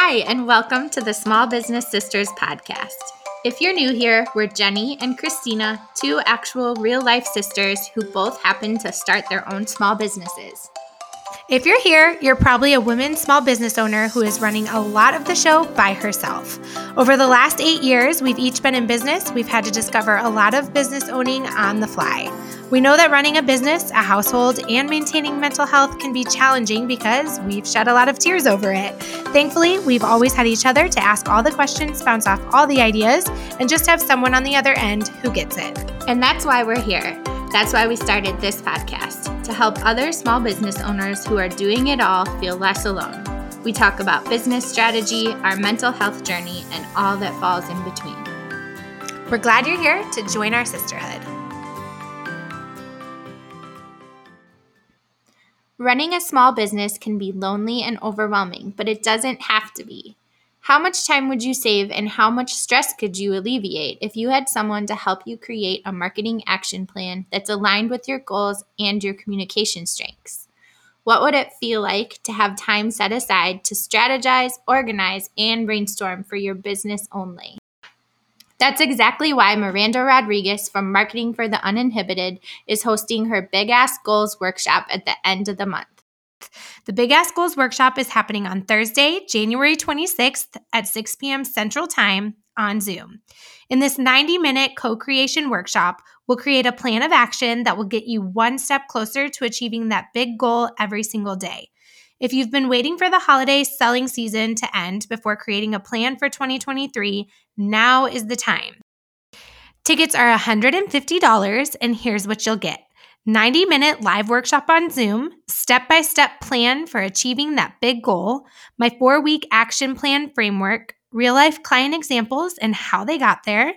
Hi, and welcome to the Small Business Sisters podcast. If you're new here, we're Jenny and Christina, two actual real life sisters who both happen to start their own small businesses. If you're here, you're probably a woman small business owner who is running a lot of the show by herself. Over the last eight years, we've each been in business. We've had to discover a lot of business owning on the fly. We know that running a business, a household, and maintaining mental health can be challenging because we've shed a lot of tears over it. Thankfully, we've always had each other to ask all the questions, bounce off all the ideas, and just have someone on the other end who gets it. And that's why we're here. That's why we started this podcast to help other small business owners who are doing it all feel less alone. We talk about business strategy, our mental health journey, and all that falls in between. We're glad you're here to join our sisterhood. Running a small business can be lonely and overwhelming, but it doesn't have to be. How much time would you save and how much stress could you alleviate if you had someone to help you create a marketing action plan that's aligned with your goals and your communication strengths? What would it feel like to have time set aside to strategize, organize, and brainstorm for your business only? That's exactly why Miranda Rodriguez from Marketing for the Uninhibited is hosting her Big Ass Goals workshop at the end of the month. The Big Ass Goals workshop is happening on Thursday, January 26th at 6 p.m. Central Time on Zoom. In this 90 minute co creation workshop, we'll create a plan of action that will get you one step closer to achieving that big goal every single day. If you've been waiting for the holiday selling season to end before creating a plan for 2023, now is the time. Tickets are $150, and here's what you'll get 90 minute live workshop on Zoom, step by step plan for achieving that big goal, my four week action plan framework, real life client examples and how they got there,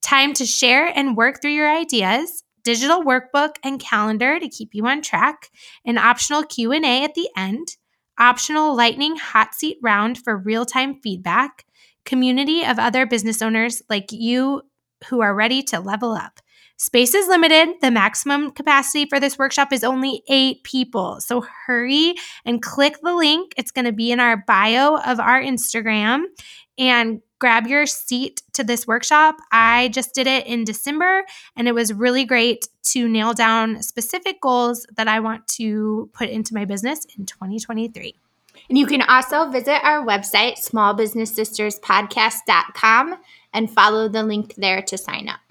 time to share and work through your ideas, digital workbook and calendar to keep you on track, an optional Q&A at the end, optional lightning hot seat round for real-time feedback, community of other business owners like you who are ready to level up. Space is limited. The maximum capacity for this workshop is only eight people. So hurry and click the link. It's going to be in our bio of our Instagram and grab your seat to this workshop. I just did it in December and it was really great to nail down specific goals that I want to put into my business in 2023. And you can also visit our website, smallbusinesssisterspodcast.com, and follow the link there to sign up.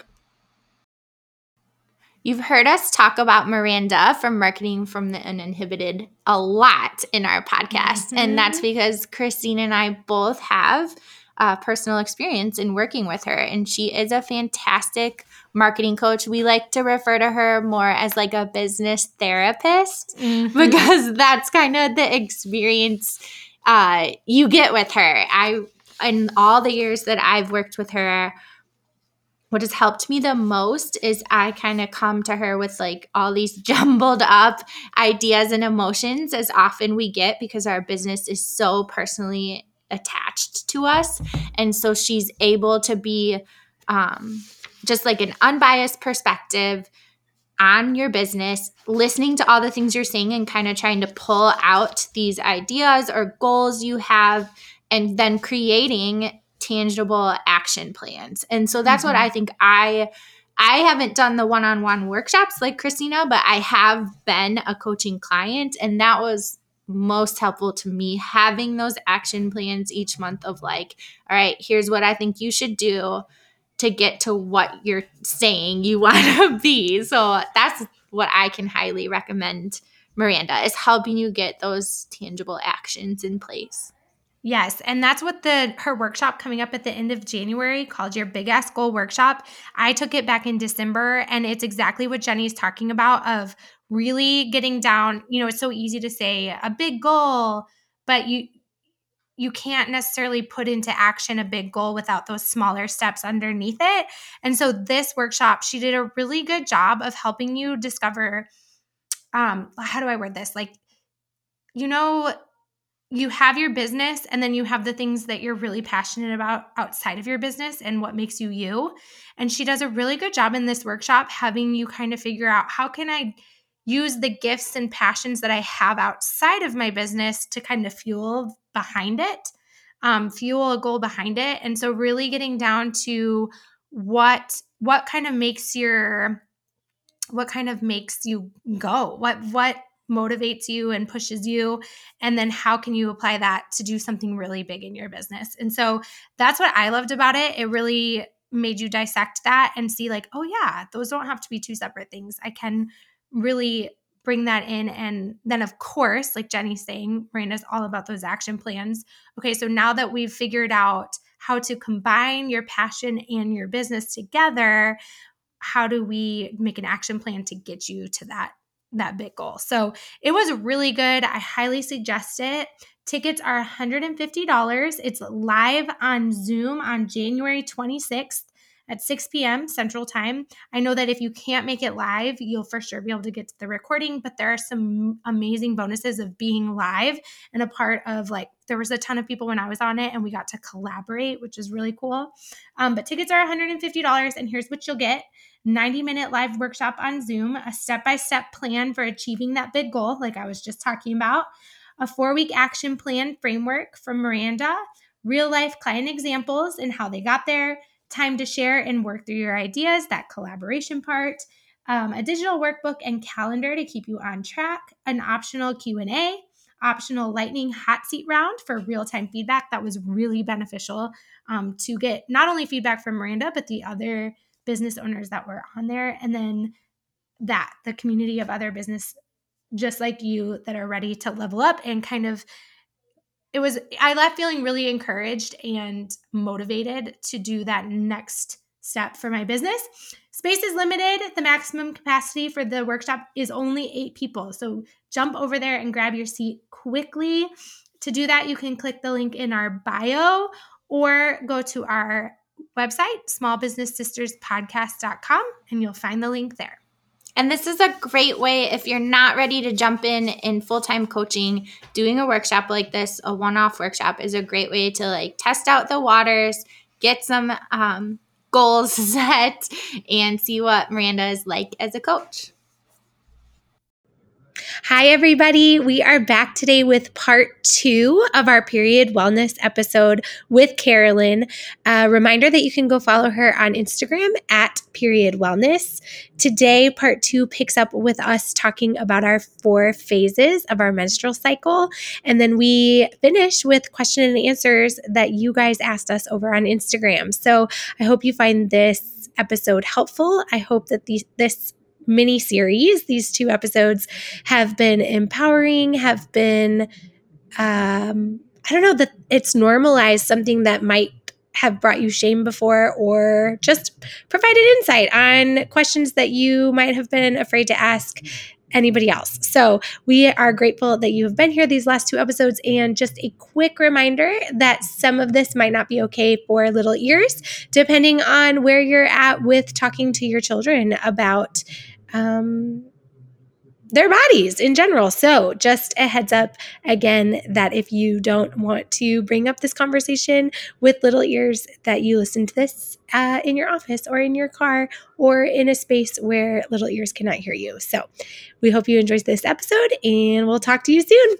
You've heard us talk about Miranda from Marketing from the Uninhibited a lot in our podcast. Mm-hmm. And that's because Christine and I both have uh, personal experience in working with her. And she is a fantastic marketing coach. We like to refer to her more as like a business therapist mm-hmm. because that's kind of the experience uh, you get with her. I, in all the years that I've worked with her, what has helped me the most is I kind of come to her with like all these jumbled up ideas and emotions as often we get because our business is so personally attached to us. And so she's able to be um, just like an unbiased perspective on your business, listening to all the things you're saying and kind of trying to pull out these ideas or goals you have and then creating tangible action plans. And so that's mm-hmm. what I think I I haven't done the one-on-one workshops like Christina, but I have been a coaching client and that was most helpful to me having those action plans each month of like, all right, here's what I think you should do to get to what you're saying you want to be. So that's what I can highly recommend Miranda is helping you get those tangible actions in place. Yes, and that's what the her workshop coming up at the end of January called your Big ass Goal workshop. I took it back in December and it's exactly what Jenny's talking about of really getting down, you know, it's so easy to say a big goal, but you you can't necessarily put into action a big goal without those smaller steps underneath it. And so this workshop, she did a really good job of helping you discover um how do I word this? Like you know you have your business and then you have the things that you're really passionate about outside of your business and what makes you you. And she does a really good job in this workshop having you kind of figure out how can I use the gifts and passions that I have outside of my business to kind of fuel behind it. um, fuel a goal behind it. And so really getting down to what what kind of makes your what kind of makes you go what what motivates you and pushes you and then how can you apply that to do something really big in your business? And so that's what i loved about it. It really made you dissect that and see like oh yeah those don't have to be two separate things. I can really bring that in. And then of course like jenny's saying miranda's all about those action plans. Okay so now that we've figured out how to combine your passion and your business together how do we make an action plan to get you to that that big goal. So it was really good. I highly suggest it. Tickets are $150. It's live on Zoom on January 26th at 6 p.m. Central Time. I know that if you can't make it live, you'll for sure be able to get to the recording, but there are some amazing bonuses of being live and a part of like, there was a ton of people when I was on it and we got to collaborate, which is really cool. Um, but tickets are $150, and here's what you'll get 90 minute live workshop on Zoom, a step by step plan for achieving that big goal, like I was just talking about, a four week action plan framework from Miranda, real life client examples and how they got there, time to share and work through your ideas, that collaboration part. Um, a digital workbook and calendar to keep you on track, an optional Q&A, optional lightning hot seat round for real-time feedback that was really beneficial um, to get not only feedback from miranda but the other business owners that were on there and then that the community of other business just like you that are ready to level up and kind of it was i left feeling really encouraged and motivated to do that next step for my business. Space is limited. The maximum capacity for the workshop is only eight people. So jump over there and grab your seat quickly. To do that you can click the link in our bio or go to our website, smallbusinesssisterspodcast.com, and you'll find the link there. And this is a great way if you're not ready to jump in in full-time coaching, doing a workshop like this, a one-off workshop is a great way to like test out the waters, get some um, goals set, and see what Miranda is like as a coach. Hi, everybody. We are back today with part two of our period wellness episode with Carolyn. A reminder that you can go follow her on Instagram at period wellness. Today, part two picks up with us talking about our four phases of our menstrual cycle. And then we finish with question and answers that you guys asked us over on Instagram. So I hope you find this episode helpful. I hope that the, this mini series. These two episodes have been empowering, have been, um, I don't know, that it's normalized something that might have brought you shame before or just provided insight on questions that you might have been afraid to ask anybody else. So we are grateful that you have been here these last two episodes. And just a quick reminder that some of this might not be okay for little ears, depending on where you're at with talking to your children about um, their bodies in general. So, just a heads up again that if you don't want to bring up this conversation with little ears, that you listen to this uh, in your office or in your car or in a space where little ears cannot hear you. So, we hope you enjoyed this episode and we'll talk to you soon.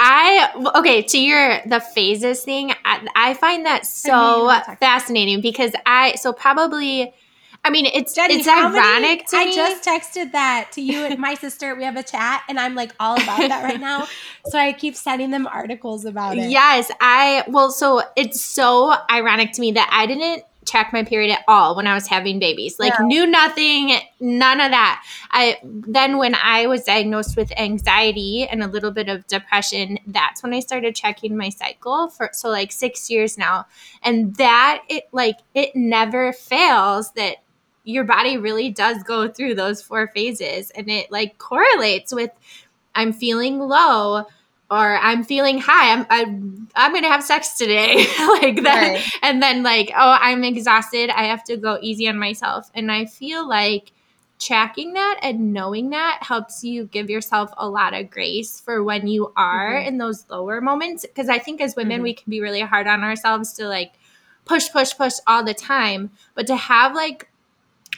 I okay to your the phases thing. I, I find that so fascinating because I so probably I mean, it's Jenny, it's ironic many, I just texted that to you and my sister. We have a chat, and I'm like all about that right now. So I keep sending them articles about it. Yes, I well, so it's so ironic to me that I didn't check my period at all when I was having babies. Like knew nothing, none of that. I then when I was diagnosed with anxiety and a little bit of depression, that's when I started checking my cycle for so like 6 years now. And that it like it never fails that your body really does go through those four phases and it like correlates with I'm feeling low or I'm feeling high. I'm I'm, I'm gonna have sex today, like that, right. and then like oh I'm exhausted. I have to go easy on myself, and I feel like tracking that and knowing that helps you give yourself a lot of grace for when you are mm-hmm. in those lower moments. Because I think as women mm-hmm. we can be really hard on ourselves to like push push push all the time, but to have like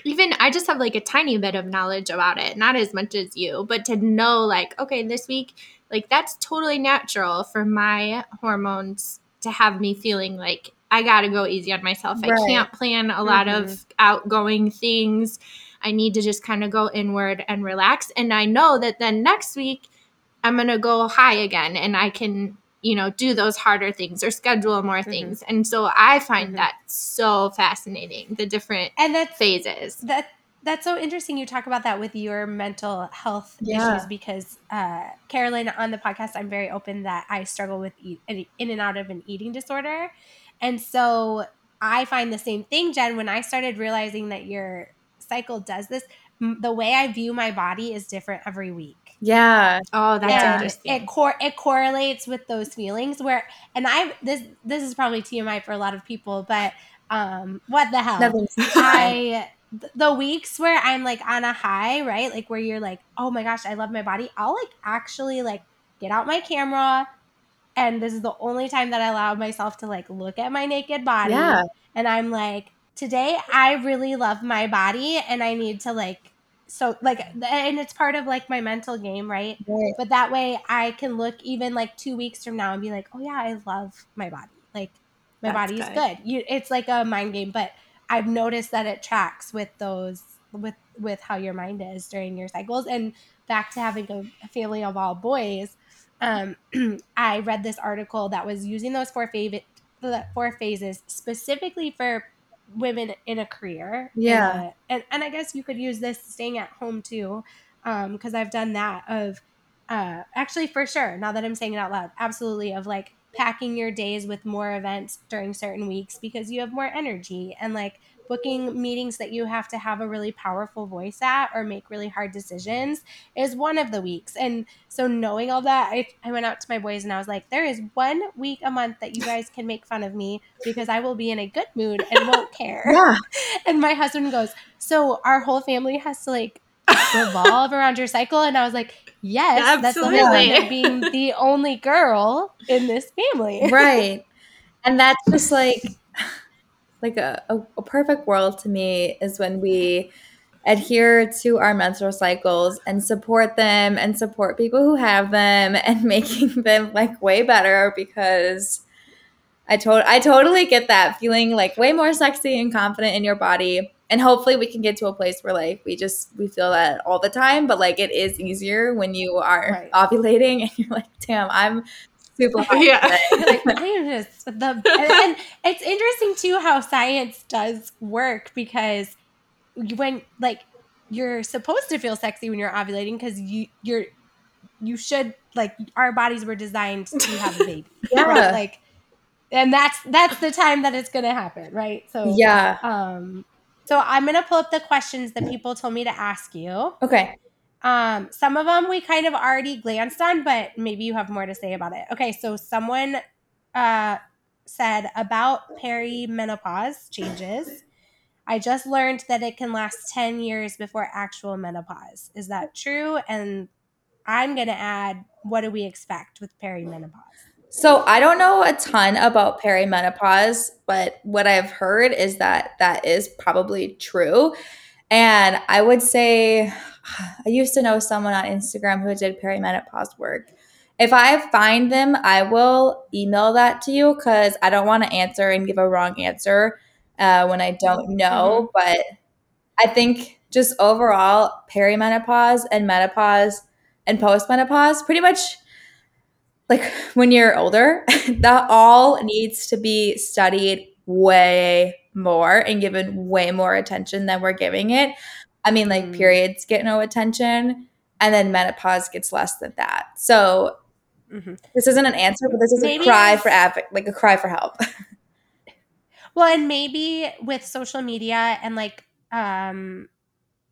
even I just have like a tiny bit of knowledge about it, not as much as you, but to know like, okay, this week, like that's totally natural for my hormones to have me feeling like I got to go easy on myself. Right. I can't plan a lot Mhm. of outgoing things. I need to just kind of go inward and relax. And I know that then next week I'm going to go high again and I can, you know, do those harder things or schedule more things. And so I find Mhm. that so fascinating, the different And that's phases. that that's so interesting you talk about that with your mental health Yeah. issues because uh, carolyn on the podcast i'm very open that i struggle with eat, in and out of an eating disorder and so i find the same thing jen when i started realizing that your cycle does this m- the way i view my body is different every week Yeah. Oh, that's Yeah. interesting. it cor- it correlates with those feelings where and i this this is probably tmi for a lot of people but um what the hell Nothing's I th- the weeks where I'm like on a high, right? Like where you're like, oh my gosh, I love my body. I'll like actually like get out my camera, and this is the only time that I allow myself to like look at my naked body. Yeah. And I'm like, today I really love my body, and I need to like, so like, and it's part of like my mental game, right? Right. But that way I can look even like two weeks from now and be like, oh yeah, I love my body. Like my That's body is good. good. You, it's like a mind game, but I've noticed that it tracks with those with with how your mind is during your cycles. And back to having a, family of all boys, um, I read this article that was using those four favorite four phases specifically for women in a career. Yeah. a- and and I guess you could use this staying at home too, because I've done that of uh, actually for sure. Now that I'm saying it out loud, absolutely of like packing your days with more events during certain weeks because you have more energy and like booking meetings that you have to have a really powerful voice at or make really hard decisions is one of the weeks. And so knowing all that, I, I went out to my boys and I was like, there is one week a month that you guys can make fun of me because I will be in a good mood and won't care. Yeah. And my husband goes, So our whole family has to like revolve around your cycle? And I was like, Yes, that's the whole Absolutely. point being the only girl in this family. right and that's just like like a, a, a perfect world to me is when we adhere to our menstrual cycles and support them and support people who have them and making them like way better because I told I totally get that feeling like way more sexy and confident in your body and hopefully we can get to a place where like we just we feel that all the time but like it is easier when you are Right. ovulating and you're like damn I'm super hot Yeah. like, I am just the and, and it's interesting too how science does work because when like you're supposed to feel sexy when you're ovulating because you you're you should like our bodies were designed to have a baby. Yeah. right? Like and that's that's the time that it's gonna happen right? So yeah. um so i'm gonna pull up the questions that people told me to ask you. Okay um, some of them we kind of already glanced on, but maybe you have more to say about it. Okay, so someone uh, said about perimenopause changes. I just learned that it can last 10 years before actual menopause. Is that true? And I'm going to add, what do we expect with perimenopause? So I don't know a ton about perimenopause, but what I've heard is that that is probably true. And I would say I used to know someone on Instagram who did perimenopause work. If I find them, I will email that to you because I don't want to answer and give a wrong answer uh, when I don't know. But I think just overall, perimenopause and menopause and postmenopause pretty much like when you're older, that all needs to be studied way more and given way more attention than we're giving it. I mean, like Mm. periods get no attention, and then menopause gets less than that. So Mhm. this isn't an answer, but this is Maybe a cry for adv- like a cry for help. Well, and maybe with social media and like um,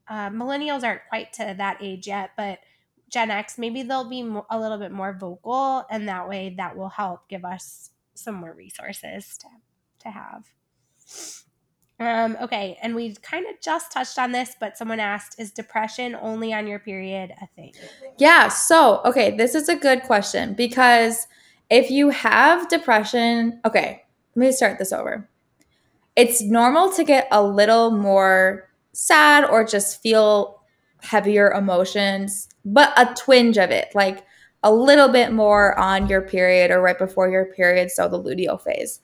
uh, millennials aren't quite to that age yet, but Gen X, maybe they'll be mo- a little bit more vocal, and that way that will help give us some more resources to, to have. Um, okay, and we kind of just touched on this, but someone asked, is depression only on your period a thing? Yeah. So, okay, this is a good question because if you have depression, okay, let me start this over. It's normal to get a little more sad or just feel heavier emotions, but a twinge of it, like a little bit more on your period or right before your period, so the luteal phase.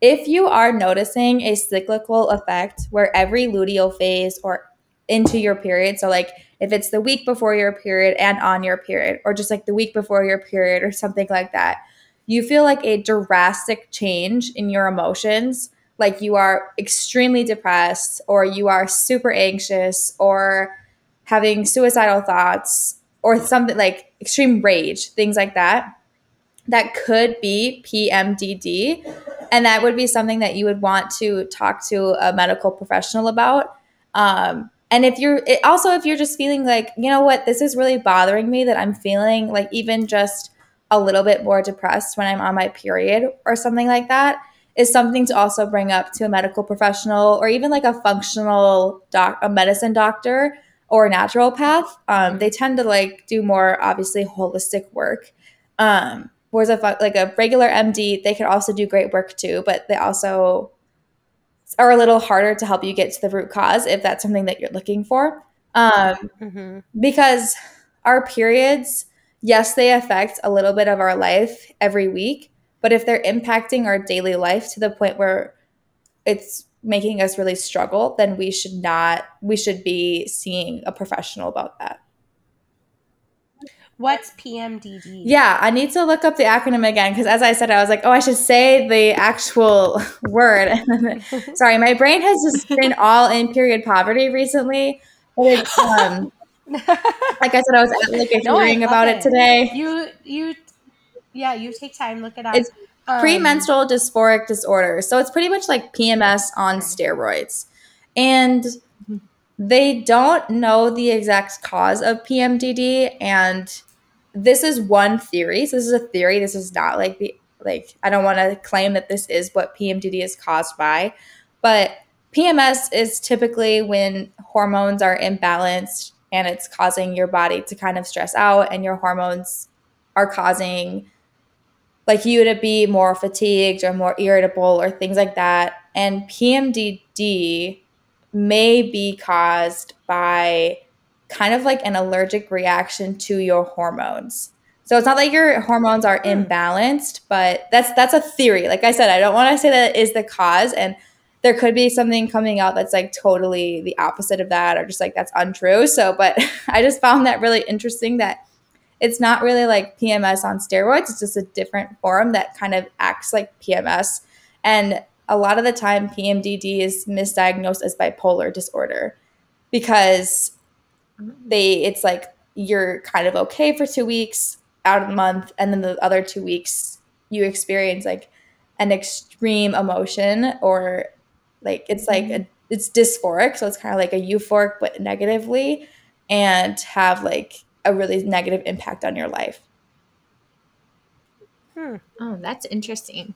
If you are noticing a cyclical effect where every luteal phase or into your period, so like if it's the week before your period and on your period, or just like the week before your period or something like that, you feel like a drastic change in your emotions, like you are extremely depressed, or you are super anxious, or having suicidal thoughts, or something like extreme rage, things like that, that could be PMDD. And that would be something that you would want to talk to a medical professional about. Um, and if you're it, also if you're just feeling like you know what this is really bothering me that i'm feeling like even just a little bit more depressed when i'm on my period or something like that is something to also bring up to a medical professional or even like a functional doc a medicine doctor or a naturopath um, they tend to like do more obviously holistic work um, whereas if like a regular md they can also do great work too but they also are a little harder to help you get to the root cause if that's something that you're looking for. Um, mm-hmm. Because our periods, yes, they affect a little bit of our life every week, but if they're impacting our daily life to the point where it's making us really struggle, then we should not, we should be seeing a professional about that. What's PMDD? Yeah, I need to look up the acronym again because, as I said, I was like, oh, I should say the actual word. Sorry, my brain has just been all in period poverty recently. But it's, um, like I said, I was at like a no, hearing about it. it. today. You, you, yeah, you take time, look it up. It's um, premenstrual dysphoric disorder. So it's pretty much like PMS on steroids. And they don't know the exact cause of PMDD. And this is one theory. So this is a theory. This is not like the like I don't want to claim that this is what PMDD is caused by, but PMS is typically when hormones are imbalanced and it's causing your body to kind of stress out and your hormones are causing like you to be more fatigued or more irritable or things like that. And PMDD may be caused by kind of like an allergic reaction to your hormones. So it's not like your hormones are hmm. imbalanced, but that's that's a theory. Like I said, I don't want to say that is the cause and there could be something coming out that's like totally the opposite of that or just like that's untrue. So, but I just found that really interesting that it's not really like PMS on steroids, it's just a different form that kind of acts like PMS. And a lot of the time PMDD is misdiagnosed as bipolar disorder because they it's like you're kind of okay for two weeks out of the month and then the other two weeks you experience like an extreme emotion or like it's like a, it's dysphoric so it's kind of like a euphoric but negatively and have like a really negative impact on your life. Hmm. oh that's interesting.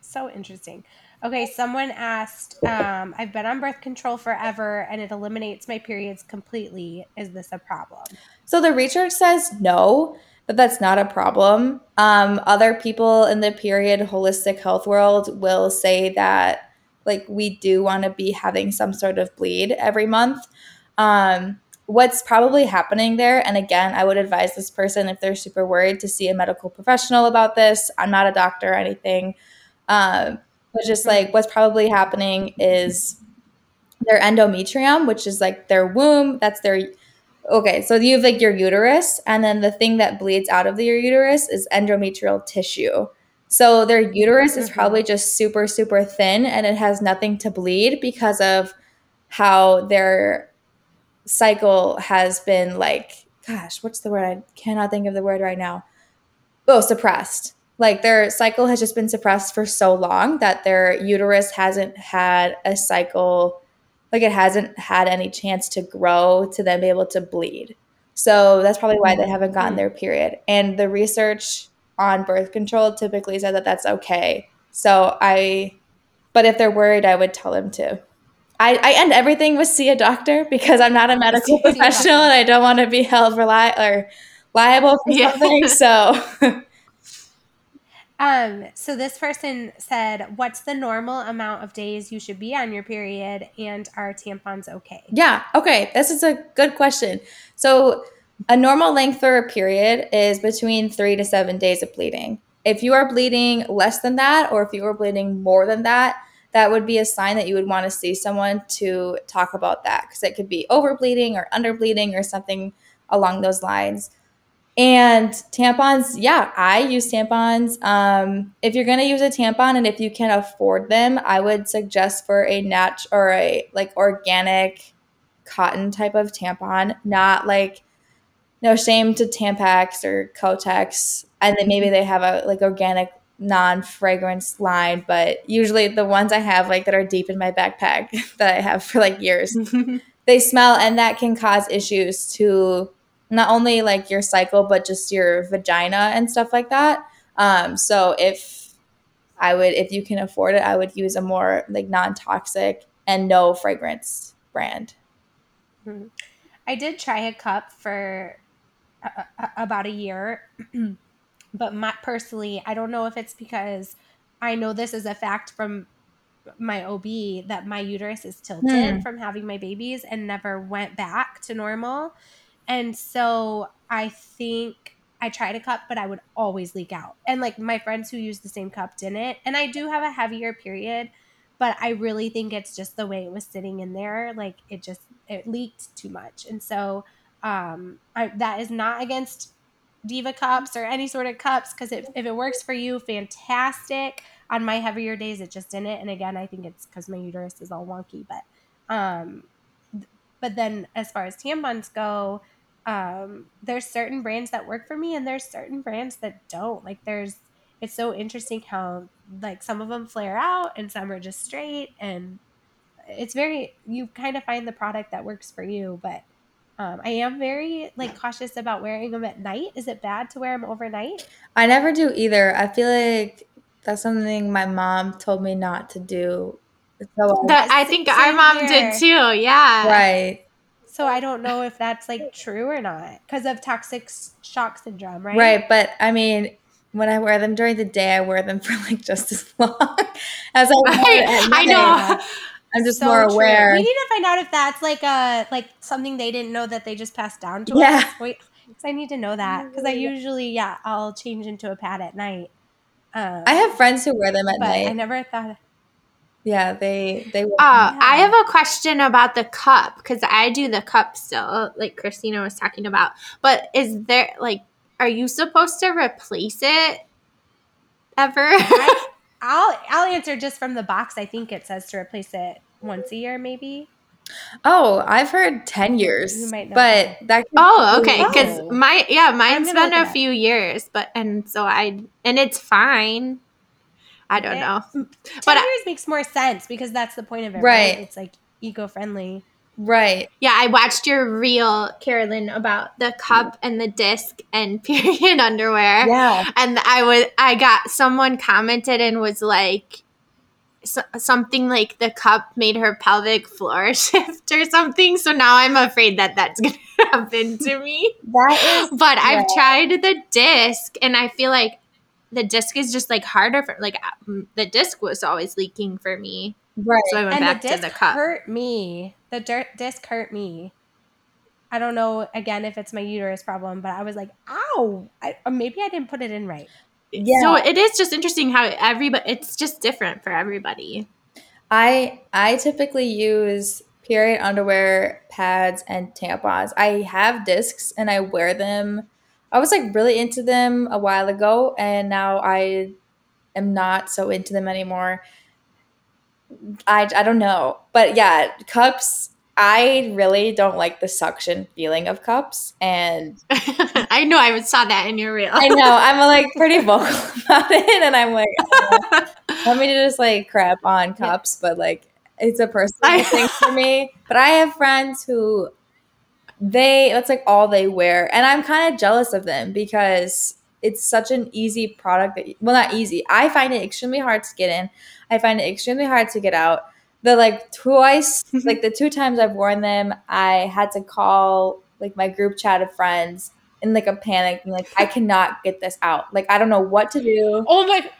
So interesting Okay, someone asked, um, I've been on birth control forever and it eliminates my periods completely. Is this a problem? So the research says no, that that's not a problem. Um, other people in the period holistic health world will say that like we do want to be having some sort of bleed every month. Um, what's probably happening there, and again, I would advise this person if they're super worried to see a medical professional about this. I'm not a doctor or anything. Um, but just like what's probably happening is their endometrium, which is like their womb, that's their okay, so you have like your uterus, and then the thing that bleeds out of your uterus is endometrial tissue. So their uterus is mm-hmm. probably just super, super thin and it has nothing to bleed because of how their cycle has been like, gosh, what's the word? I cannot think of the word right now. Oh, suppressed like their cycle has just been suppressed for so long that their uterus hasn't had a cycle like it hasn't had any chance to grow to then be able to bleed so that's probably why they haven't gotten their period and the research on birth control typically said that that's okay so i but if they're worried i would tell them to I, I end everything with see a doctor because I'm not a medical professional and I don't want to be held reli- or liable for yeah. something. So Um, so this person said, "What's the normal amount of days you should be on your period, and are tampons okay?" Yeah, okay, this is a good question. So a normal length for a period is between three to seven days of bleeding. If you are bleeding less than that, or if you are bleeding more than that, that would be a sign that you would want to see someone to talk about that because it could be over bleeding or under bleeding or something along those lines. And tampons, yeah, I use tampons. Um, if you're gonna use a tampon and if you can afford them, I would suggest for a nat or a like organic cotton type of tampon, not like no shame to Tampax or Kotex, and then maybe they have a like organic non-fragrance line, but usually the ones I have like that are deep in my backpack that I have for like years, they smell and that can cause issues to not only like your cycle but just your vagina and stuff like that. Um, so if I would if you can afford it, I would use a more like non-toxic and no fragrance brand. Mm-hmm. I did try a cup for a, a, about a year but my, personally, I don't know if it's because I know this is a fact from my OB that my uterus is tilted hmm. from having my babies and never went back to normal. And so I think I tried a cup, but I would always leak out. And like my friends who use the same cup didn't. And I do have a heavier period, but I really think it's just the way it was sitting in there. Like it just it leaked too much. And so um I, that is not against diva cups or any sort of cups because if, if it works for you fantastic on my heavier days it just didn't and again i think it's because my uterus is all wonky but um but then as far as tampons go um there's certain brands that work for me and there's certain brands that don't like there's it's so interesting how like some of them flare out and some are just straight and it's very you kind of find the product that works for you but um, I am very like cautious about wearing them at night. Is it bad to wear them overnight? I never do either. I feel like that's something my mom told me not to do. So that, I think our mom here. did too. Yeah. Right. So I don't know if that's like true or not because of toxic shock syndrome, right? Right, but I mean, when I wear them during the day, I wear them for like just as long as I. I, I know. I'm just so more aware. True. We need to find out if that's like a like something they didn't know that they just passed down to yeah. us. Wait, I need to know that because I usually yeah I'll change into a pad at night. Um, I have friends who wear them at night. I never thought. Yeah, they they. Uh, yeah. I have a question about the cup because I do the cup still, like Christina was talking about. But is there like, are you supposed to replace it ever? I, I'll I'll answer just from the box. I think it says to replace it once a year, maybe. Oh, I've heard ten years, but that. that oh, okay, because oh. my yeah, mine's been a few years, but and so I and it's fine. I don't it, know, ten but years I, makes more sense because that's the point of it, right? right? It's like eco friendly. Right. Yeah, I watched your reel, Carolyn, about the cup and the disc and period underwear. Yeah. And I was I got someone commented and was like so, something like the cup made her pelvic floor shift or something. So now I'm afraid that that's going to happen to me. that is But yeah. I've tried the disc and I feel like the disc is just like harder for like uh, the disc was always leaking for me. Right. So I went and back the disc to the cup. Hurt me. The dirt disc hurt me. I don't know again if it's my uterus problem, but I was like, "Ow!" I, or maybe I didn't put it in right. Yeah. So it is just interesting how everybody. It's just different for everybody. I I typically use period underwear, pads, and tampons. I have discs and I wear them. I was like really into them a while ago, and now I am not so into them anymore. I, I don't know. But yeah, cups, I really don't like the suction feeling of cups. And I know I saw that in your reel. I know. I'm like pretty vocal about it. And I'm like, oh, let me just like crap on cups, but like it's a personal thing for me. But I have friends who they, that's like all they wear. And I'm kind of jealous of them because it's such an easy product that well not easy. I find it extremely hard to get in. I find it extremely hard to get out. The like twice like the two times i've worn them i had to call like my group chat of friends in like a panic like i cannot get this out. Like i don't know what to do. Oh my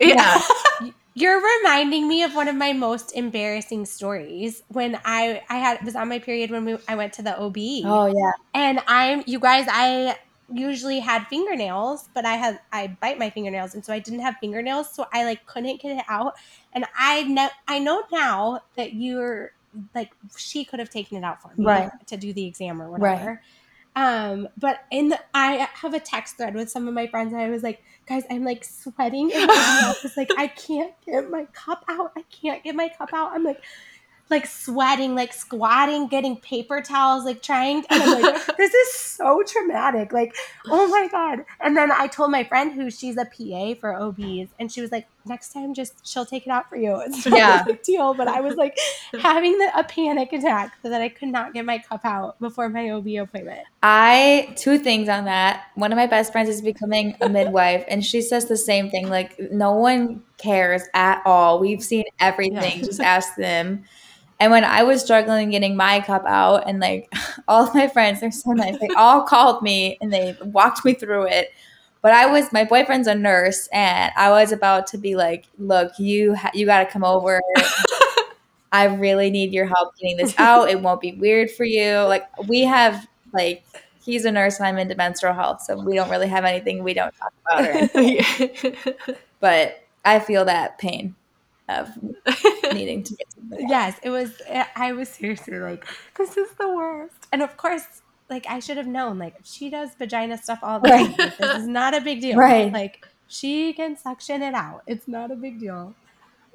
yeah You're reminding me of one of my most embarrassing stories when I I had was on my period when we I went to the OB. Oh yeah. And I'm you guys I usually had fingernails, but I had I bite my fingernails and so I didn't have fingernails, so I like couldn't get it out. And I know I know now that you're like she could have taken it out for me Right. to do the exam or whatever. Right. Um, but in the I have a text thread with some of my friends and I was like, guys, I'm like sweating and my mouth like I can't get my cup out. I can't get my cup out. I'm like like sweating, like squatting, getting paper towels, like trying. And I'm like, this is so traumatic. Like, oh my God. And then I told my friend who she's a PA for OBs, and she was like, next time just she'll take it out for you. It's not Yeah. a big deal. But I was like having the, a panic attack so that I could not get my cup out before my OB appointment. I two things on that. One of my best friends is becoming a midwife, and she says the same thing. Like no one cares at all. We've seen everything. Yeah. Just ask them. And when I was struggling getting my cup out, and like all of my friends, they're so nice. They all called me and they walked me through it. But I was my boyfriend's a nurse, and I was about to be like, "Look, you ha- you got to come over. I really need your help getting this out. It won't be weird for you. Like we have like he's a nurse and I'm into menstrual health, so we don't really have anything we don't talk about. Or anything. but I feel that pain of needing to get something. Yes, it was. I was seriously like, this is the worst. And of course, like I should have known. Like she does vagina stuff all the time. Right. Like, this is not a big deal. Right. Like she can suction it out. It's not a big deal.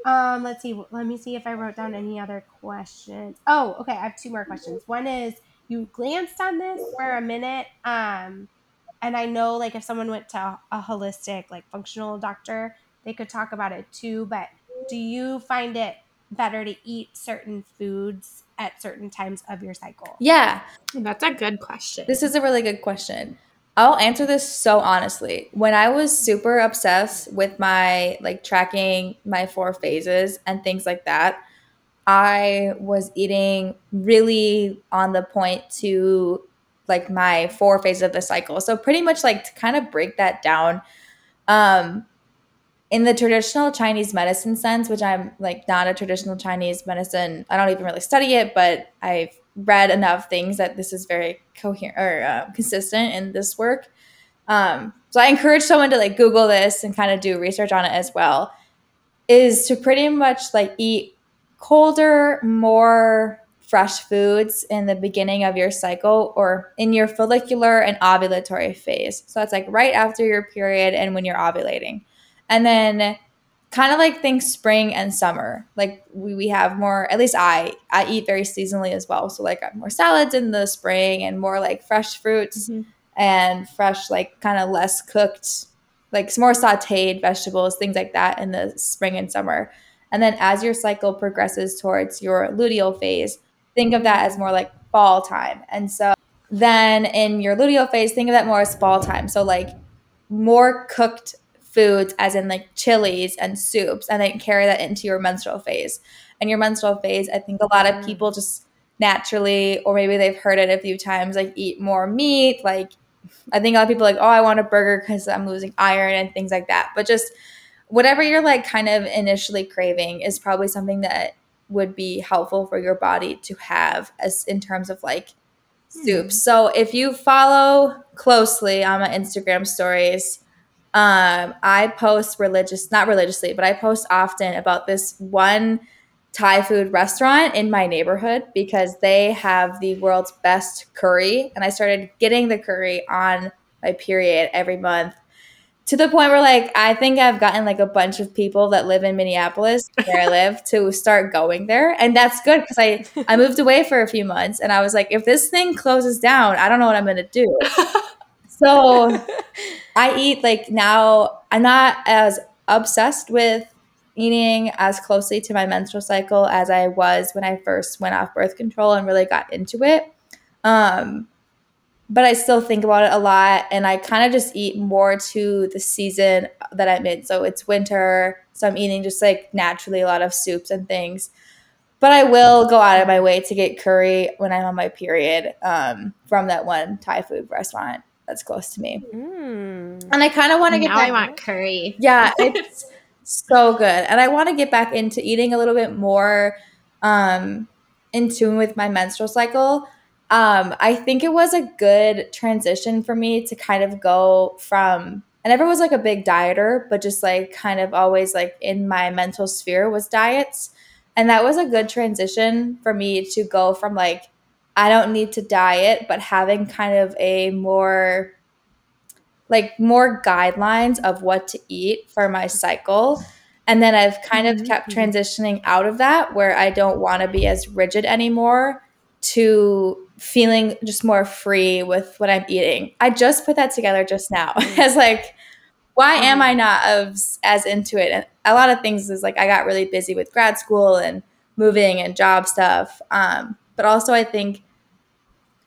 Um, let's see. Let me see if I wrote down any other questions. Oh, okay. I have two more questions. One is you glanced on this for a minute. Um, and I know like if someone went to a holistic, like functional doctor, they could talk about it too. But do you find it better to eat certain foods at certain times of your cycle? Yeah, That's a good question. this is a really good question. I'll answer this so honestly. When I was super obsessed with my like tracking my four phases and things like that, I was eating really on the point to like my four phases of the cycle. So pretty much like to kind of break that down, um, in the traditional Chinese medicine sense, which I'm like not a traditional Chinese medicine, I don't even really study it, but I've read enough things that this is very coherent or uh, consistent in this work. Um, so I encourage someone to like Google this and kind of do research on it as well. Is to pretty much like eat colder, more fresh foods in the beginning of your cycle or in your follicular and ovulatory phase. So it's like right after your period and when you're ovulating. And then kind of like think spring and summer. Like we, we have more, at least I, I eat very seasonally as well. So like I have more salads in the spring and more like fresh fruits Mhm. and fresh, like kind of less cooked, like some more sauteed vegetables, things like that in the spring and summer. And then as your cycle progresses towards your luteal phase, think of that as more like fall time. And so then in your luteal phase, think of that more as fall time. So like more cooked foods as in like chilies and soups and then carry that into your menstrual phase. And your menstrual phase, I think a lot of Mm. people just naturally or maybe they've heard it a few times like eat more meat, like I think a lot of people are like, "Oh, I want a burger cuz I'm losing iron and things like that." But just whatever you're like kind of initially craving is probably something that would be helpful for your body to have as in terms of like soups. So if you follow closely on my Instagram stories, um, I post religious, not religiously, but I post often about this one Thai food restaurant in my neighborhood because they have the world's best curry. And I started getting the curry on my period every month to the point where like I think I've gotten like a bunch of people that live in Minneapolis where I live to start going there. And that's good because I I moved away for a few months and I was like, if this thing closes down, I don't know what I'm gonna do. So I eat like now I'm not as obsessed with eating as closely to my menstrual cycle as I was when I first went off birth control and really got into it. Um, but I still think about it a lot and I kind of just eat more to the season that I'm in. So it's winter, so I'm eating just like naturally a lot of soups and things. But I will go out of my way to get curry when I'm on my period um, from that one Thai food restaurant that's close to me. Mm. And I kind of want to get now that I want curry. yeah, it's so good. And I want to get back into eating a little bit more um, in tune with my menstrual cycle. Um, I think it was a good transition for me to kind of go from, I never was like a big dieter, but just like kind of always like in my mental sphere was diets. And that was a good transition for me to go from like, I don't need to diet, but having kind of a more like more guidelines of what to eat for my cycle. And then I've kind of kept Mm-hmm. transitioning out of that where I don't want to be as rigid anymore to feeling just more free with what I'm eating. I just put that together just now as like, why am I not as, as into it? And a lot of things is like I got really busy with grad school and moving and job stuff. Um, but also, I think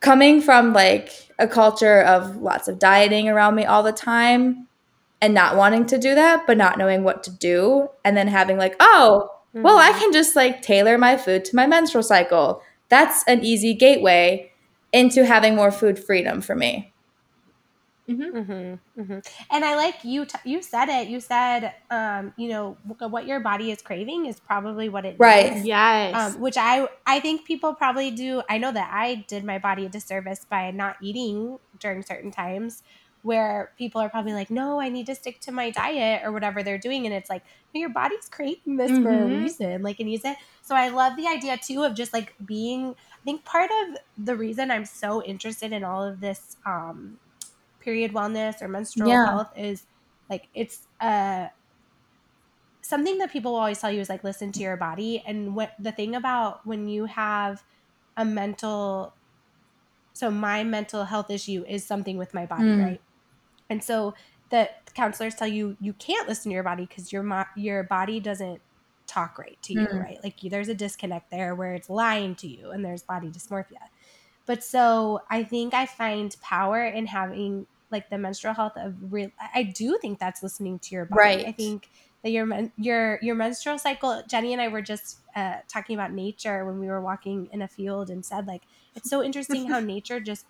coming from like a culture of lots of dieting around me all the time and not wanting to do that, but not knowing what to do, and then having like, oh, well, I mm-hmm. can just like tailor my food to my menstrual cycle. That's an easy gateway into having more food freedom for me. Mm-hmm, hmm And I like you. T- you said it. You said, um, you know, what your body is craving is probably what it Right. needs. Yes. Um, which I I think people probably do. I know that I did my body a disservice by not eating during certain times, where people are probably like, "No, I need to stick to my diet or whatever they're doing," and it's like, no, your body's craving this for a Mhm. reason. Like, it needs it. So I love the idea too of just like being. I think part of the reason I'm so interested in all of this um, period wellness or menstrual Yeah. health is like it's uh something that people will always tell you is like listen to your body and what the thing about when you have a mental so my mental health issue is something with my body Mm. right and so the counselors tell you you can't listen to your body because your mo- your body doesn't talk right to you Mm. right like there's a disconnect there where it's lying to you and there's body dysmorphia but so i think i find power in having like the menstrual health of real i do think that's listening to your body Right. i think that your men- your your menstrual cycle jenny and i were just uh, talking about nature when we were walking in a field and said like it's so interesting how nature just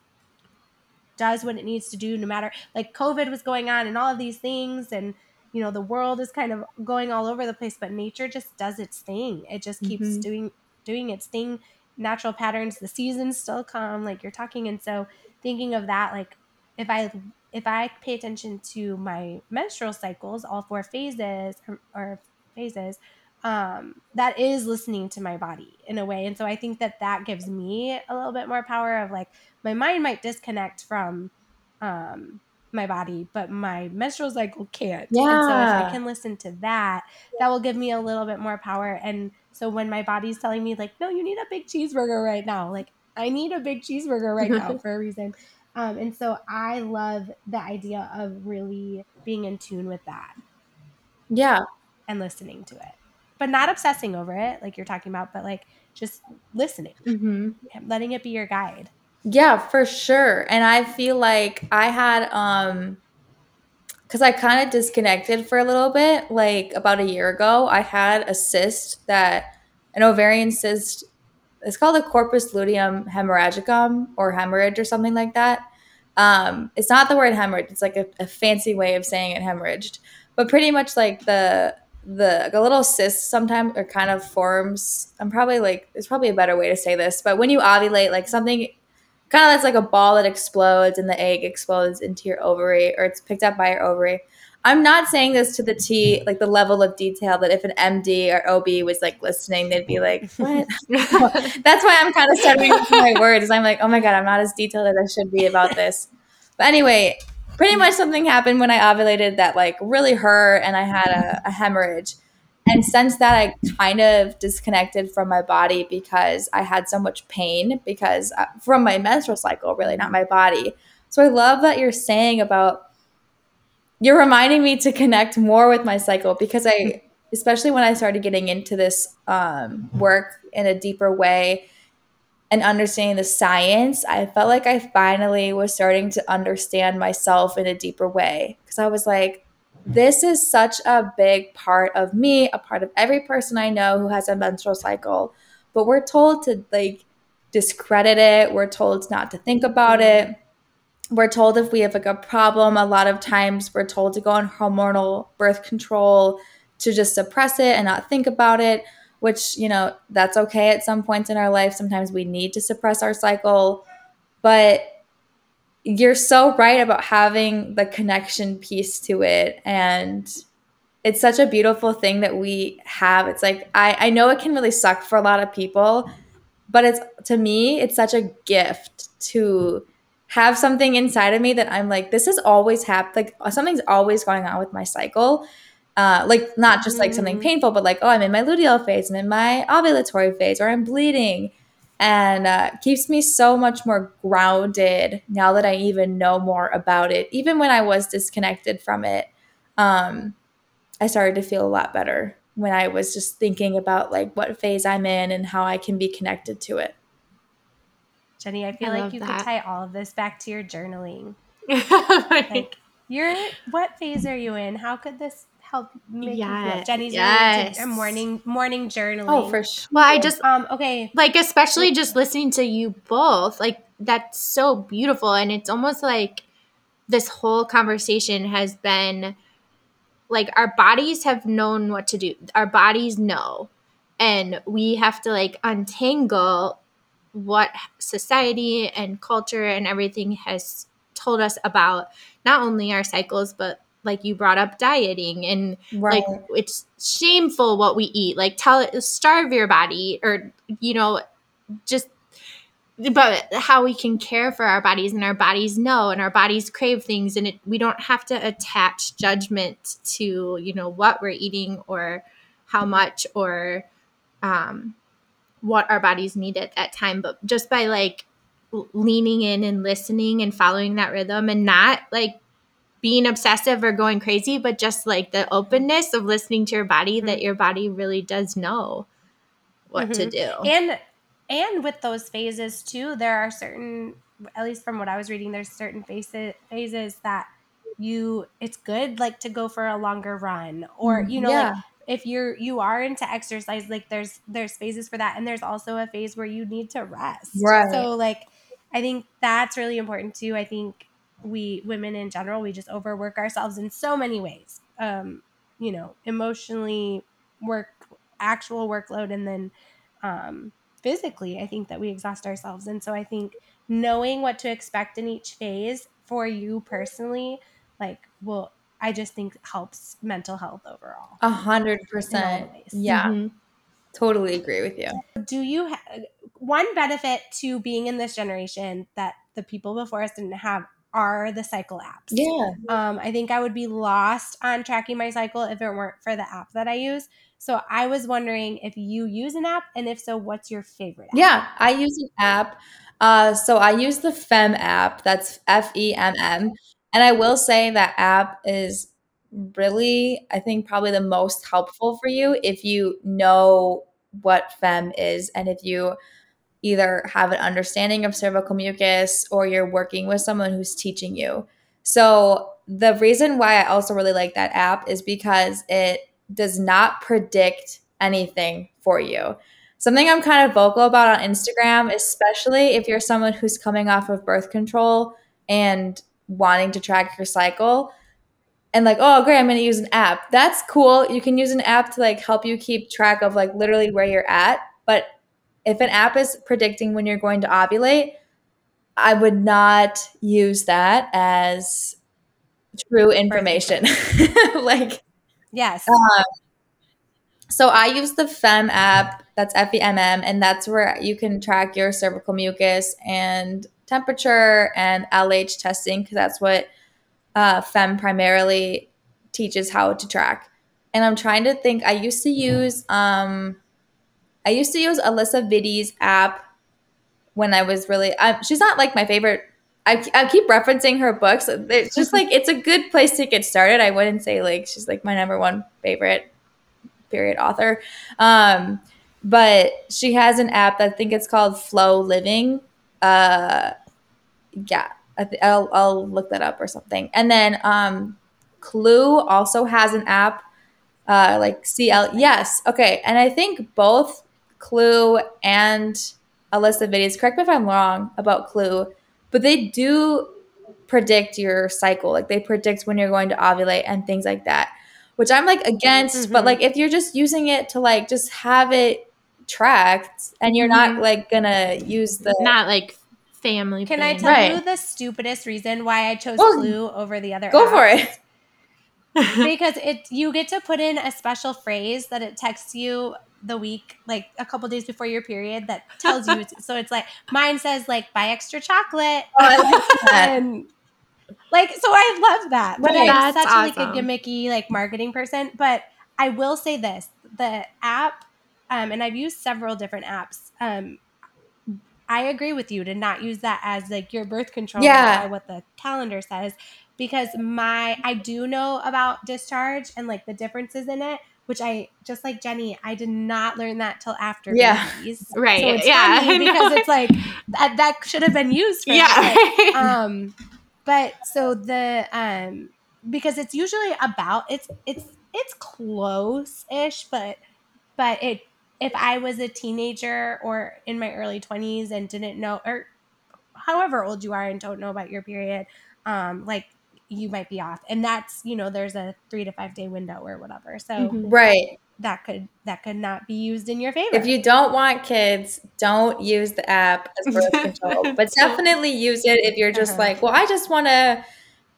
does what it needs to do no matter like covid was going on and all of these things and you know the world is kind of going all over the place but nature just does its thing it just keeps Mhm. doing doing its thing natural patterns the seasons still come like you're talking. And so thinking of that like if i if i pay attention to my menstrual cycles all four phases or, or phases um that is listening to my body in a way. And so i think that that gives me a little bit more power of like my mind might disconnect from um my body but my menstrual cycle can't. And so if i can listen to that that will give me a little bit more power. And so when my body's telling me like no you need a big cheeseburger right now like i need a big cheeseburger right now for a reason um, and so i love the idea of really being in tune with that Yeah. and listening to it but not obsessing over it like you're talking about but like just listening Mhm. letting it be your guide Yeah, for sure. And I feel like I had um cuz I kind of disconnected for a little bit like about a year ago. I had a cyst that an ovarian cyst it's called a corpus luteum hemorrhagicum or hemorrhage or something like that. Um, it's not the word hemorrhage. It's like a, a fancy way of saying it hemorrhaged. But pretty much like the the the little cyst sometimes are kind of forms. I'm probably like there's probably a better way to say this, but when you ovulate, like something kind of that's like a ball that explodes and the egg explodes into your ovary or it's picked up by your ovary. I'm not saying this to the T, mm-hmm. like the level of detail that if an MD or OB was like listening, they'd be like, "What?" That's why I'm kind of stuttering with my words. I'm like, "Oh my god, I'm not as detailed as I should be about this." But anyway, pretty much something happened when I ovulated that like really hurt, and I had a, a hemorrhage. And since that, I kind of disconnected from my body because I had so much pain because uh, from my menstrual cycle, really, not my body. So I love that you're saying about you're reminding me to connect more with my cycle because I, especially when I started getting into this um, work in a deeper way and understanding the science, I felt like I finally was starting to understand myself in a deeper way because I was like, this is such a big part of me, a part of every person I know who has a menstrual cycle. But we're told to like discredit it, we're told not to think about it we're told if we have like a problem a lot of times we're told to go on hormonal birth control to just suppress it and not think about it, which, you know, that's okay at some points in our life. Sometimes we need to suppress our cycle. But you're so right about having the connection piece to it. And it's such a beautiful thing that we have. It's like, I, I know it can really suck for a lot of people, but it's to me, it's such a gift to have something inside of me that I'm like, this has always happened. Like something's always going on with my cycle. Uh, like not just like something mm. painful, but like, oh, I'm in my luteal phase, I'm in my ovulatory phase, or I'm bleeding. And uh, keeps me so much more grounded now that I even know more about it. Even when I was disconnected from it, um, I started to feel a lot better when I was just thinking about like what phase I'm in and how I can be connected to it. Jenny, I feel I like you that. could tie all of this back to your journaling. like, you're what phase are you in? How could this help make yes. you feel? Jenny's yes. a morning morning journaling. Oh, for sure. Well, I just um okay, like especially just listening to you both, like that's so beautiful, and it's almost like this whole conversation has been like our bodies have known what to do. Our bodies know, and we have to like untangle what society and culture and everything has told us about not only our cycles but like you brought up dieting and right. like it's shameful what we eat like tell it starve your body or you know just but how we can care for our bodies and our bodies know and our bodies crave things and it, we don't have to attach judgment to you know what we're eating or how much or um what our bodies need at that time but just by like leaning in and listening and following that rhythm and not like being obsessive or going crazy but just like the openness of listening to your body mm-hmm. that your body really does know what mm-hmm. to do and and with those phases too there are certain at least from what i was reading there's certain phases phases that you it's good like to go for a longer run or mm, you know yeah. like if you're you are into exercise like there's there's phases for that and there's also a phase where you need to rest right so like i think that's really important too i think we women in general we just overwork ourselves in so many ways um you know emotionally work actual workload and then um physically i think that we exhaust ourselves and so i think knowing what to expect in each phase for you personally like will I just think helps mental health overall. A hundred percent. Yeah. Mm-hmm. Totally agree with you. Do you ha- one benefit to being in this generation that the people before us didn't have are the cycle apps. Yeah. Um, I think I would be lost on tracking my cycle if it weren't for the app that I use. So I was wondering if you use an app, and if so, what's your favorite app? Yeah, I use an app. Uh, so I use the FEMM app. That's F E M M. And I will say that app is really, I think, probably the most helpful for you if you know what FEMM is and if you either have an understanding of cervical mucus or you're working with someone who's teaching you. So, the reason why I also really like that app is because it does not predict anything for you. Something I'm kind of vocal about on Instagram, especially if you're someone who's coming off of birth control and wanting to track your cycle and like oh great i'm going to use an app that's cool you can use an app to like help you keep track of like literally where you're at but if an app is predicting when you're going to ovulate i would not use that as true information like yes um, so i use the FEMM app that's f-e-m-m and that's where you can track your cervical mucus and temperature and LH testing because that's what uh, FEMM primarily teaches how to track. And I'm trying to think. I used to use um, I used to use Alisa Vitti's app when I was really. I, she's not like my favorite. I, I keep referencing her books. It's just like it's a good place to get started. I wouldn't say like she's like my number one favorite period author. Um, but she has an app that I think it's called FLO Living. Uh, yeah, I will I'll look that up or something. And then um, Clue also has an app, uh, like CL. Yes, okay. And I think both Clue and Alisa Vitti's. Correct me if I'm wrong about Clue, but they do predict your cycle. Like they predict when you're going to ovulate and things like that, which I'm like against. Mm-hmm. But like if you're just using it to like just have it tracked and you're not mm-hmm. like gonna use the not like family. Can I tell right. you the stupidest reason why I chose well, Clue over the other? Go apps? for it. because it you get to put in a special phrase that it texts you the week like a couple days before your period that tells you so it's like mine says like buy extra chocolate. Oh, I like and like so I love that. But I'm such awesome. like a gimmicky like marketing person. But I will say this the app um, and I've used several different apps um, I agree with you to not use that as like your birth control yeah. what the calendar says because my I do know about discharge and like the differences in it, which I just like Jenny, I did not learn that till after yeah, right, so it's yeah, because it's like that, that should have been used. For yeah, um, but so the um because it's usually about it's it's it's close ish, but but it if I was a teenager or in my early twenties and didn't know or however old you are and don't know about your period, um, like you might be off and that's you know there's a three to five day window or whatever so mm-hmm. right that could that could not be used in your favor if you don't want kids don't use the app as birth control but definitely use it if you're just uh-huh. like well i just want to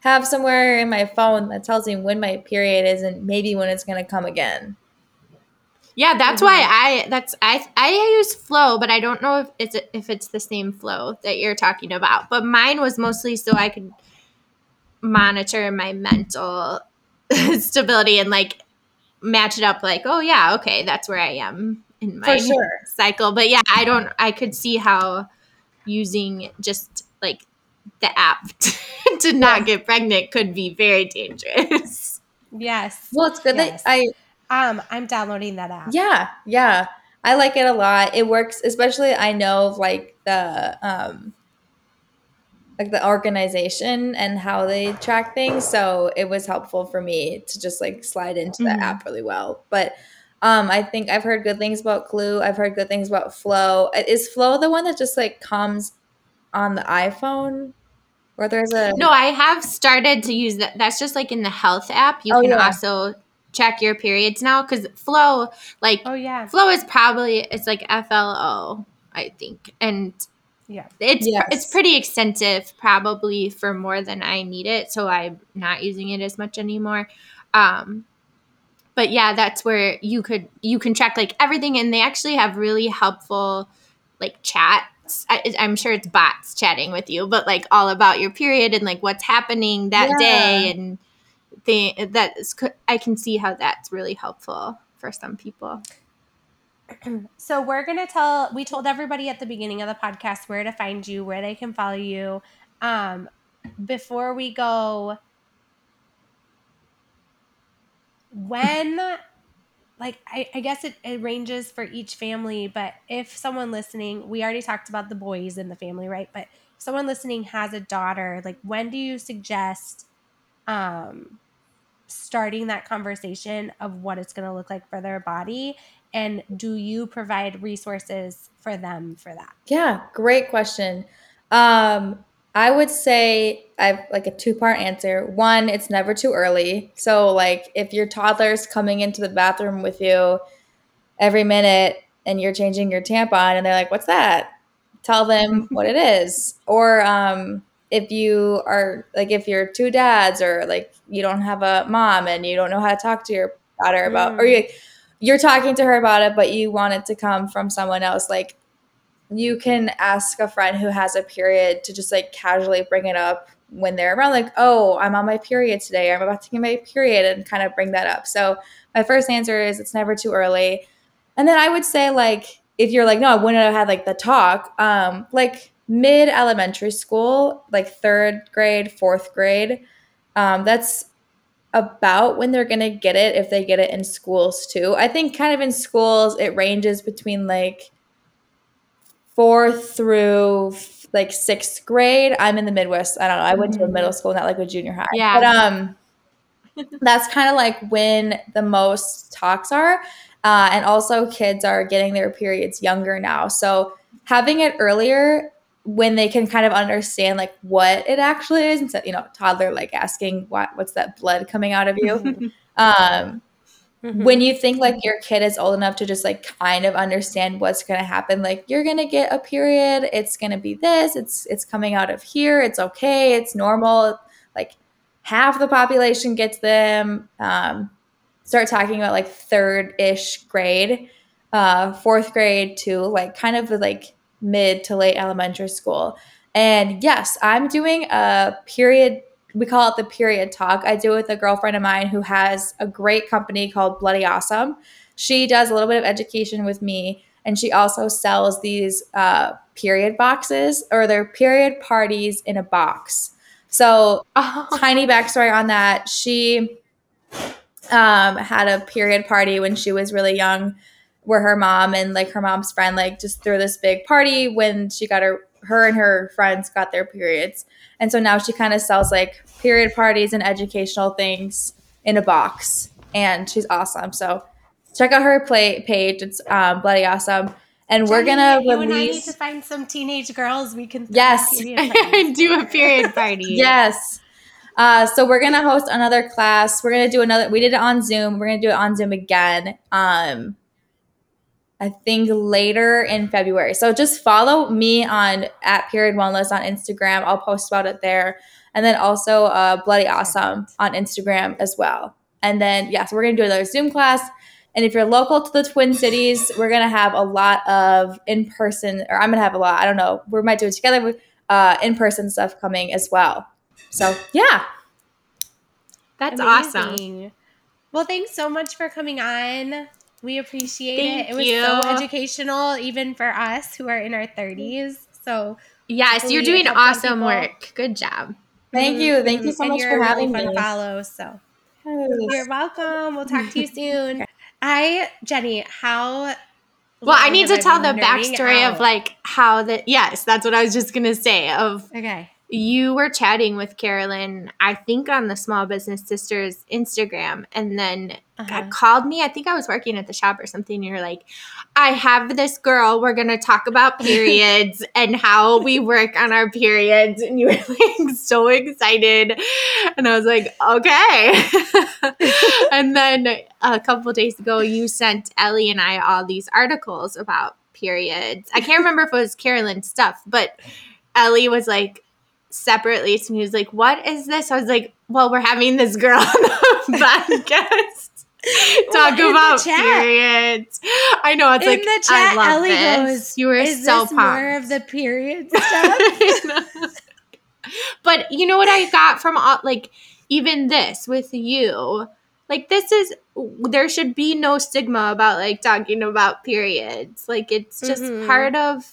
have somewhere in my phone that tells me when my period is and maybe when it's going to come again yeah, that's mm-hmm. why I that's I I use flow, but I don't know if it's if it's the same flow that you're talking about. But mine was mostly so I could monitor my mental stability and like match it up like oh yeah okay that's where i am in my sure. cycle but yeah i don't i could see how using just like the app to not yeah. get pregnant could be very dangerous yes well it's good yes. that i um i'm downloading that app yeah yeah i like it a lot it works especially i know like the um like the organization and how they track things. So it was helpful for me to just like slide into mm-hmm. the app really well. But um, I think I've heard good things about Clue. I've heard good things about Flow. Is Flow the one that just like comes on the iPhone? Or there's a No, I have started to use that. That's just like in the health app. You oh, can yeah. also check your periods now because Flow, like, oh yeah, Flow is probably it's like F L O, I think, and yeah. It's yes. it's pretty extensive probably for more than I need it, so I'm not using it as much anymore. Um but yeah, that's where you could you can check like everything and they actually have really helpful like chats. I, am sure it's bots chatting with you, but like all about your period and like what's happening that yeah. day and the that is I can see how that's really helpful for some people. so we're gonna tell we told everybody at the beginning of the podcast where to find you where they can follow you. Um before we go when like I, I guess it, it ranges for each family but if someone listening we already talked about the boys in the family right? But someone listening has a daughter like when do you suggest um starting that conversation of what it's going to look like for their body and do you provide resources for them for that? Yeah great question. Um i would say i have like a two part answer. One it's never too early. So like if your toddler's coming into the bathroom with you every minute and you're changing your tampon and they're like what's that? Tell them what it is. Or um if you are like if you're two dads or like you don't have a mom and you don't know how to talk to your daughter about mm. or you you're talking to her about it, but you want it to come from someone else. Like you can ask a friend who has a period to just like casually bring it up when they're around, like, oh, I'm on my period today, I'm about to get my period, and kind of bring that up. So my first answer is it's never too early. And then I would say, like, if you're like, no, I wouldn't have had like the talk, um, like mid elementary school, like third grade, fourth grade, um, that's about when they're going to get it if they get it in schools too. I think kind of in schools it ranges between like 4th through like 6th grade. I'm in the Midwest. I don't know. I went to a middle mm-hmm. school, not like a junior high. Yeah. But um that's kind of like when the most talks are. Uh, and also kids are getting their periods younger now. So having it earlier when they can kind of understand like what it actually is instead you know toddler like asking what what's that blood coming out of you. Um, mm-hmm. When you think like your kid is old enough to just like kind of understand what's going to happen, like you're going to get a period, it's going to be this, it's it's coming out of here, it's okay, it's normal. Like half the population gets them. Um, start talking about like third ish grade, uh, fourth grade to like kind of like mid to late elementary school. And yes, I'm doing a period we call it the period talk. I do it with a girlfriend of mine who has a great company called Bloody Awesome. She does a little bit of education with me, and she also sells these uh, period boxes or their period parties in a box. So, oh. tiny backstory on that. She um, had a period party when she was really young, where her mom and like her mom's friend like just threw this big party when she got her her and her friends got their periods and so now she kind of sells like period parties and educational things in a box. And she's awesome. So check out her play page. It's um, bloody awesome. And Jenny, we're gonna you release. And I need to find some teenage girls we can yes do a period party. yes. Uh, so we're gonna host another class. We're gonna do another. We did it on Zoom. We're gonna do it on Zoom again. Um, I think later in February. So just follow me on at Period Wellness on Instagram. I'll post about it there. And then also uh, Bloody Awesome on Instagram as well. And then, yeah, so we're going to do another Zoom class. And if you're local to the Twin Cities, we're going to have a lot of in person, or I'm going to have a lot, I don't know, we might do it together with uh, in person stuff coming as well. So, yeah. That's Amazing. awesome. Well, thanks so much for coming on. We appreciate Thank it. It was you. so educational, even for us who are in our 30s. So, yes, you're doing awesome work. Good job. Thank you. Thank mm-hmm. you so and much for having really me. Follow. So, yes. you're welcome. We'll talk to you soon. I, Jenny, how well, I need to tell the backstory out. of like how the yes, that's what I was just gonna say. Of okay, you were chatting with Carolyn, I think on the Small Business Sisters Instagram, and then uh-huh. called me. I think I was working at the shop or something. you're like, I have this girl. We're going to talk about periods and how we work on our periods. And you were like so excited. And I was like, okay. and then a couple days ago, you sent Ellie and I all these articles about periods. I can't remember if it was Carolyn's stuff, but Ellie was like, separately to me. He was like, What is this? I was like, Well, we're having this girl on the podcast. Talk well, about periods. I know it's in like the chat. I love Ellie this. goes, "You were is so this pumped. more of the period stuff." but you know what I got from all, like even this with you, like this is there should be no stigma about like talking about periods. Like it's just mm-hmm. part of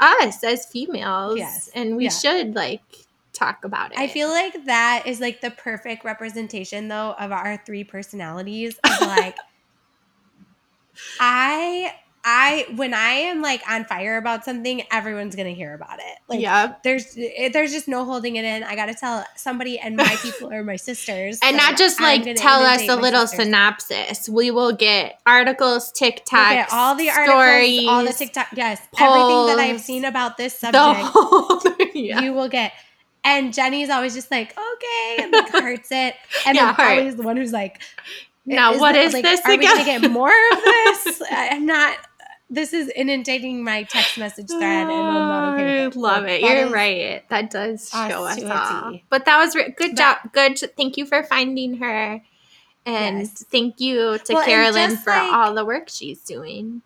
us as females yes. and we yeah. should like talk about it. I feel like that is like the perfect representation though of our three personalities of like I I when I am like on fire about something, everyone's gonna hear about it. Like, yeah, there's there's just no holding it in. I gotta tell somebody, and my people are my sisters, and not just like tell us a little sisters. synopsis. We will get articles, TikTok, all the stories, articles, all the TikTok, yes, polls, everything that I've seen about this subject. Whole, yeah. You will get. And Jenny's always just like, okay, and like hearts it. And yeah, then always the one who's like, now is what is like, this are again? we gonna get more of this? I'm not this is inundating my text message thread, and I'm not okay. I love it. You're right. That does show us, all. But that was re- good job. Good. Thank you for finding her, and yes. thank you to well, Carolyn for like, all the work she's doing.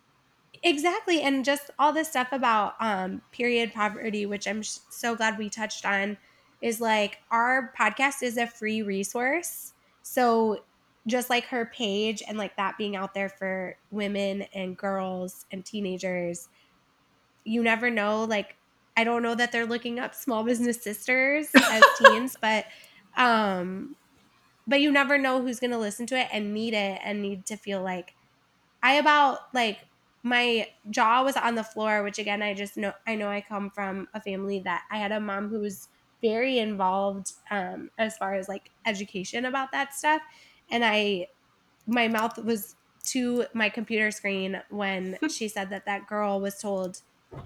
Exactly, and just all this stuff about um, period poverty, which I'm sh- so glad we touched on, is like our podcast is a free resource. So just like her page and like that being out there for women and girls and teenagers you never know like i don't know that they're looking up small business sisters as teens but um but you never know who's going to listen to it and need it and need to feel like i about like my jaw was on the floor which again i just know i know i come from a family that i had a mom who was very involved um, as far as like education about that stuff and I my mouth was to my computer screen when she said that that girl was told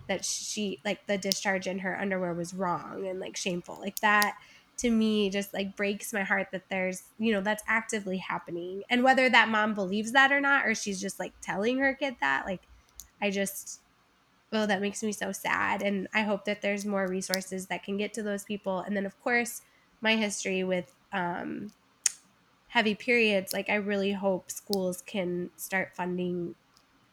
that she like the discharge in her underwear was wrong and like shameful like that to me just like breaks my heart that there's, you know, that's actively happening. And whether that mom believes that or not, or she's just like telling her kid that, like, I just, oh, that makes me so sad. And I hope that there's more resources that can get to those people. And then, of course, my history with um, heavy periods, like, I really hope schools can start funding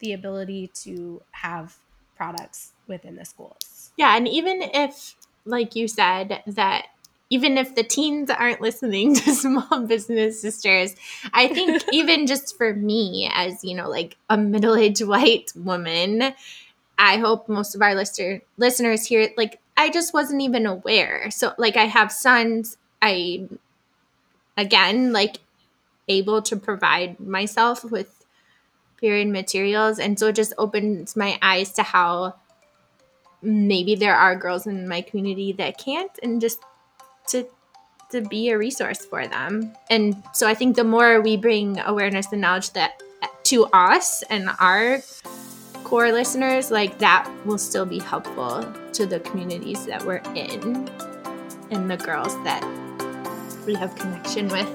the ability to have products within the schools. Yeah. And even if, like you said, that even if the teens aren't listening to small business sisters i think even just for me as you know like a middle-aged white woman i hope most of our listener listeners here like i just wasn't even aware so like i have sons i again like able to provide myself with period materials and so it just opens my eyes to how maybe there are girls in my community that can't and just to to be a resource for them. And so I think the more we bring awareness and knowledge that to us and our core listeners, like that will still be helpful to the communities that we're in and the girls that we have connection with.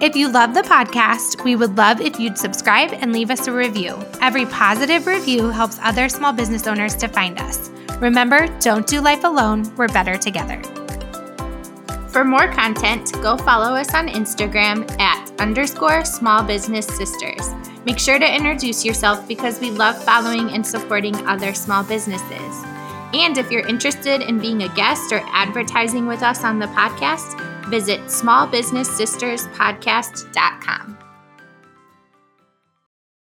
If you love the podcast, we would love if you'd subscribe and leave us a review. Every positive review helps other small business owners to find us. Remember, don't do life alone, we're better together. For more content, go follow us on Instagram at underscore small business sisters. Make sure to introduce yourself because we love following and supporting other small businesses. And if you're interested in being a guest or advertising with us on the podcast, visit smallbusinesssisterspodcast.com.